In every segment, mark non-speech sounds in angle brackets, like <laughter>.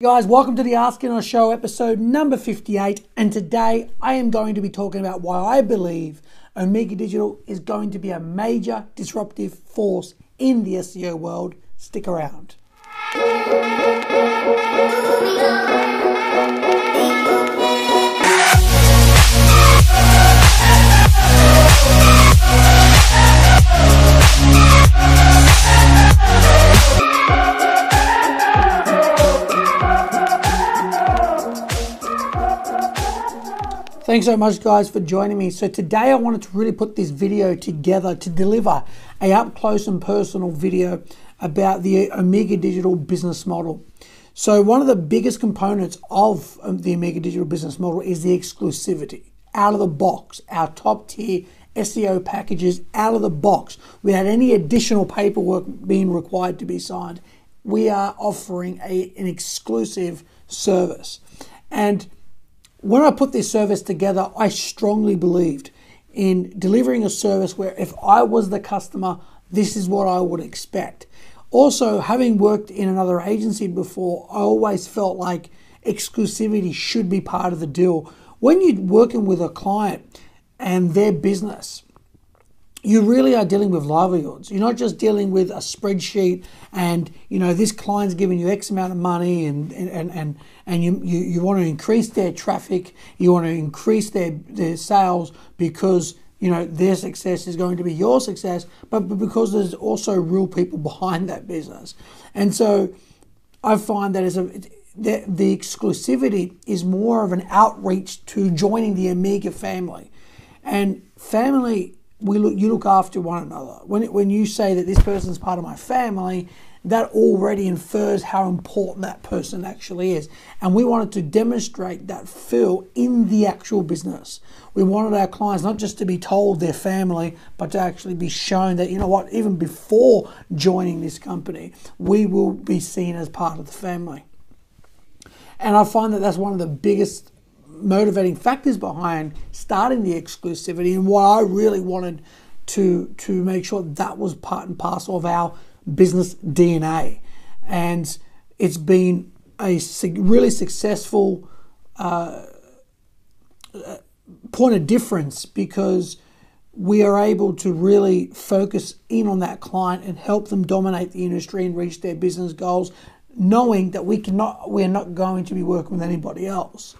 Guys, welcome to the Ask Glynos Show episode number 58. And today I am going to be talking about why I believe Omega Digital is going to be a major disruptive force in the SEO world. Stick around. Thanks so much guys for joining me. So today I wanted to really put this video together to deliver a up close and personal video about the Omega Digital business model. So one of the biggest components of um, the Omega Digital business model is the exclusivity. Out of the box, our top tier SEO packages out of the box without any additional paperwork being required to be signed. We are offering a, an exclusive service. And when I put this service together, I strongly believed in delivering a service where if I was the customer, this is what I would expect. Also, having worked in another agency before, I always felt like exclusivity should be part of the deal. When you're working with a client and their business, you really are dealing with livelihoods. You're not just dealing with a spreadsheet and you know this client's giving you X amount of money and and and, and you, you, you want to increase their traffic, you want to increase their, their sales because you know their success is going to be your success, but, because there's also real people <laughs> behind that business. And so I find that as a the, the exclusivity is more of an outreach to joining the Omega family. And family we look, you look after one another. When, when you say that this person is part of my family, that already infers how important that person actually is. And we wanted to demonstrate that feel in the actual business. We wanted our clients not just to be told their family, but to actually be shown that, you know what, even before joining this company, we will be seen as part of the family. And I find that that's one of the biggest motivating factors behind starting the exclusivity and why I really wanted to to make sure that was part and parcel of our business DNA. And it's been a really successful uh, point of difference because we are able to really focus in on that client and help them dominate the industry and reach their business goals, knowing that we cannot we're not going to be working with anybody else.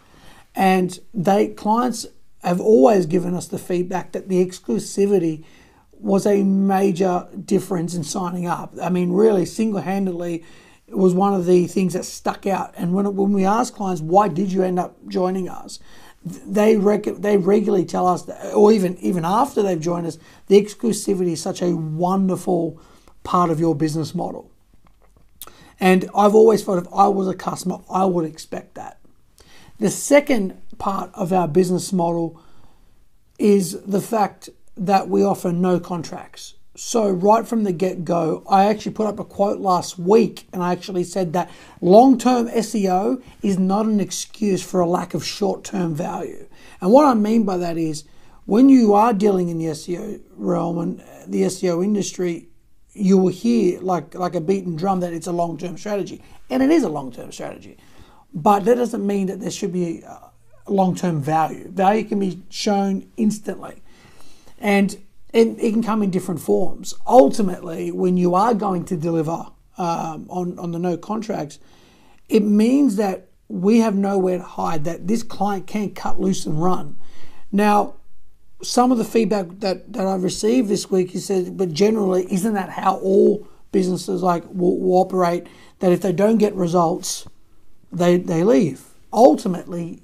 And they clients have always given us the feedback that the exclusivity was a major difference in signing up. I mean, really, single handedly, it was one of the things that stuck out. And when, when we ask clients, why did you end up joining us? They rec- they regularly tell us, that, or even even after they've joined us, the exclusivity is such a wonderful part of your business model. And I've always thought if I was a customer, I would expect that. The second part of our business model is the fact that we offer no contracts. So, right from the get go, I actually put up a quote last week and I actually said that long term SEO is not an excuse for a lack of short term value. And what I mean by that is when you are dealing in the SEO realm and the SEO industry, you will hear like, like a beaten drum that it's a long term strategy. And it is a long term strategy. But that doesn't mean that there should be long term value. Value can be shown instantly. And it, it, can come in different forms. Ultimately, when you are going to deliver um, on, on the no contracts, it means that we have nowhere to hide, that this client can't cut loose and run. Now, some of the feedback that, that I've received this week is said, but generally, isn't that how all businesses like will, will operate? That if they don't get results, they, they leave. Ultimately,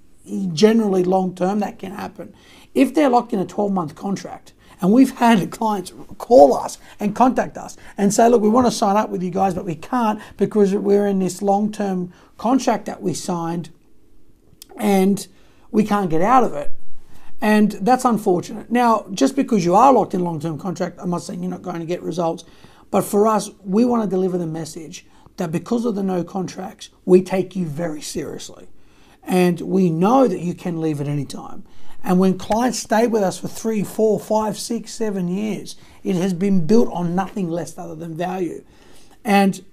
generally long term, that can happen. If they're locked in a 12 month contract, and we've had <laughs> clients call us and contact us and say, look, we want to sign up with you guys, but we can't because we're in this long term contract that we signed and we can't get out of it. And that's unfortunate. Now, just because you are locked in a long term contract, I'm not saying you're not going to get results, but for us, we want to deliver the message that because of the no contracts, we take you very seriously. And we know that you can leave at any time. And when clients stay with us for three, four, five, six, seven years, it has been built on nothing less other than value. And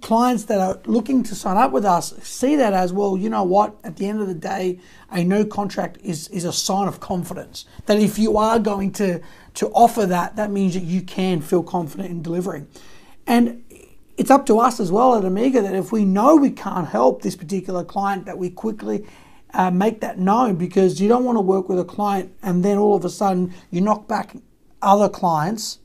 clients that are looking to sign up with us see that as well you know what at the end of the day a no contract is is a sign of confidence that if you are going to to offer that that means that you can feel confident in delivering and it's up to us as well at Omega that if we know we can't help this particular client that we quickly uh, make that known because you don't want to work with a client and then all of a sudden you knock back other clients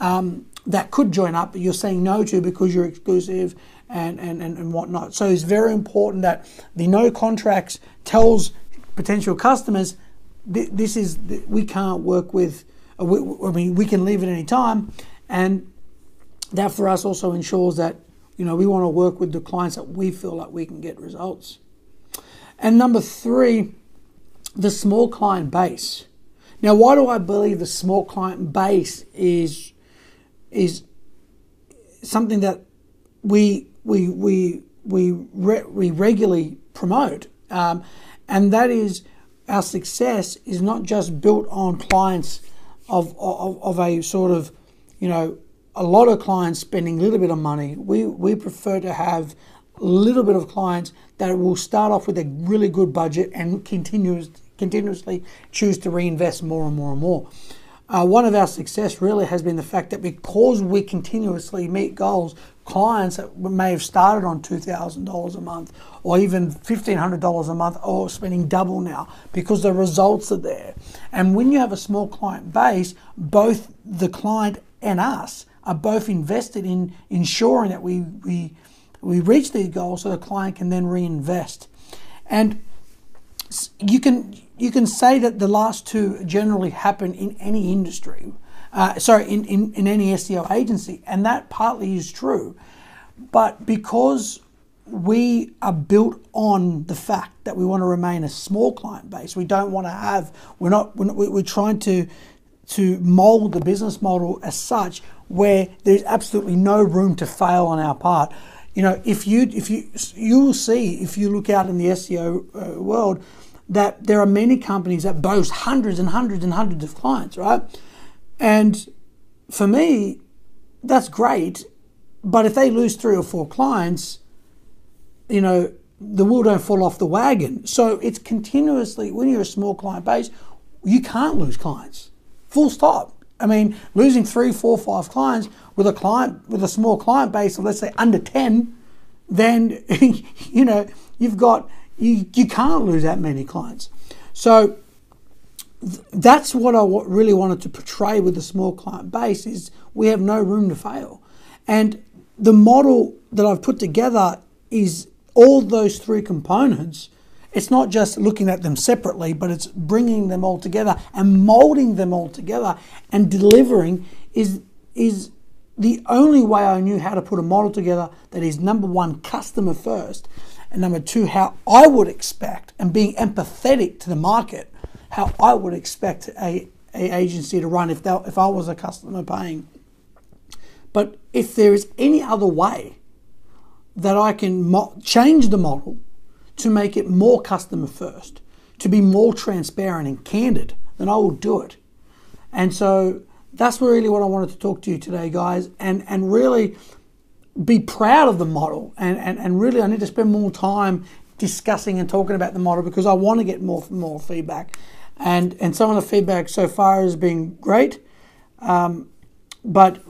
um, that could join up, but you're saying no to because you're exclusive and, and, and, and whatnot. So it's very important that the no contracts tells potential customers this is we can't work with. Uh, I mean, we can leave at any time, and that for us also ensures that you know we want to work with the clients that we feel like we can get results. And number three, the small client base. Now, why do I believe the small client base is is something that we we we we re, we regularly promote, um, and that is our success is not just built on clients of, of of a sort of you know a lot of clients spending a little bit of money. We we prefer to have a little bit of clients that will start off with a really good budget and continues continuously choose to reinvest more and more and more. Uh, one of our success really has been the fact that because we continuously meet goals, clients that may have started on $2,000 a month or even $1,500 a month or spending double now because the results are there. And when you have a small client base, both the client and us are both invested in ensuring that we, we, we reach these goals so the client can then reinvest. And you can you can say that the last two generally happen in any industry, uh, sorry, in, in, in any SEO agency, and that partly is true. But because we are built on the fact that we want to remain a small client base, we don't want to have, we're not, we're, not, we're trying to, to mold the business model as such where there's absolutely no room to fail on our part. You know, if you if you you will see if you look out in the SEO uh, world, that there are many companies that boast hundreds and hundreds and hundreds of clients, right? And for me, that's great. But if they lose three or four clients, you know, the wheel don't fall off the wagon. So it's continuously, when you're a small client base, you can't lose clients. Full stop. I mean, losing three, four, five clients with a client with a small client base of let's say under 10, then <laughs> you know, you've got you, you can't lose that many clients. So th- that's what I w- really wanted to portray with the small client base is we have no room to fail. And the model that I've put together is all those three components. It's not just looking at them separately, but it's bringing them all together and molding them all together and delivering is is the only way I knew how to put a model together that is number one customer first and number two, how I would expect, and being empathetic to the market, how I would expect a, a agency to run if, if I was a customer paying. But if there is any other way that I can mo- change the model to make it more customer first, to be more transparent and candid, then I will do it. And so that's really what I wanted to talk to you today, guys, and and really be proud of the model and, and, and really I need to spend more time discussing and talking about the model because I want to get more more feedback. And and some of the feedback so far has been great. Um, but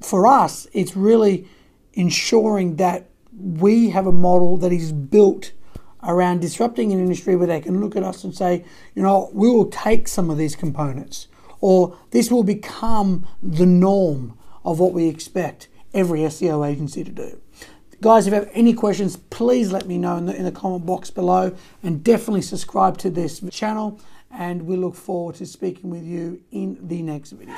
for us, it's really ensuring that we have a model that is built around disrupting an industry where they can look at us and say, you know, we will take some of these components, or this will become the norm of what we expect every SEO agency to do. Guys, if you have any questions, please let me know in the, in the comment box below and definitely subscribe to this channel. And we look forward to speaking with you in the next video.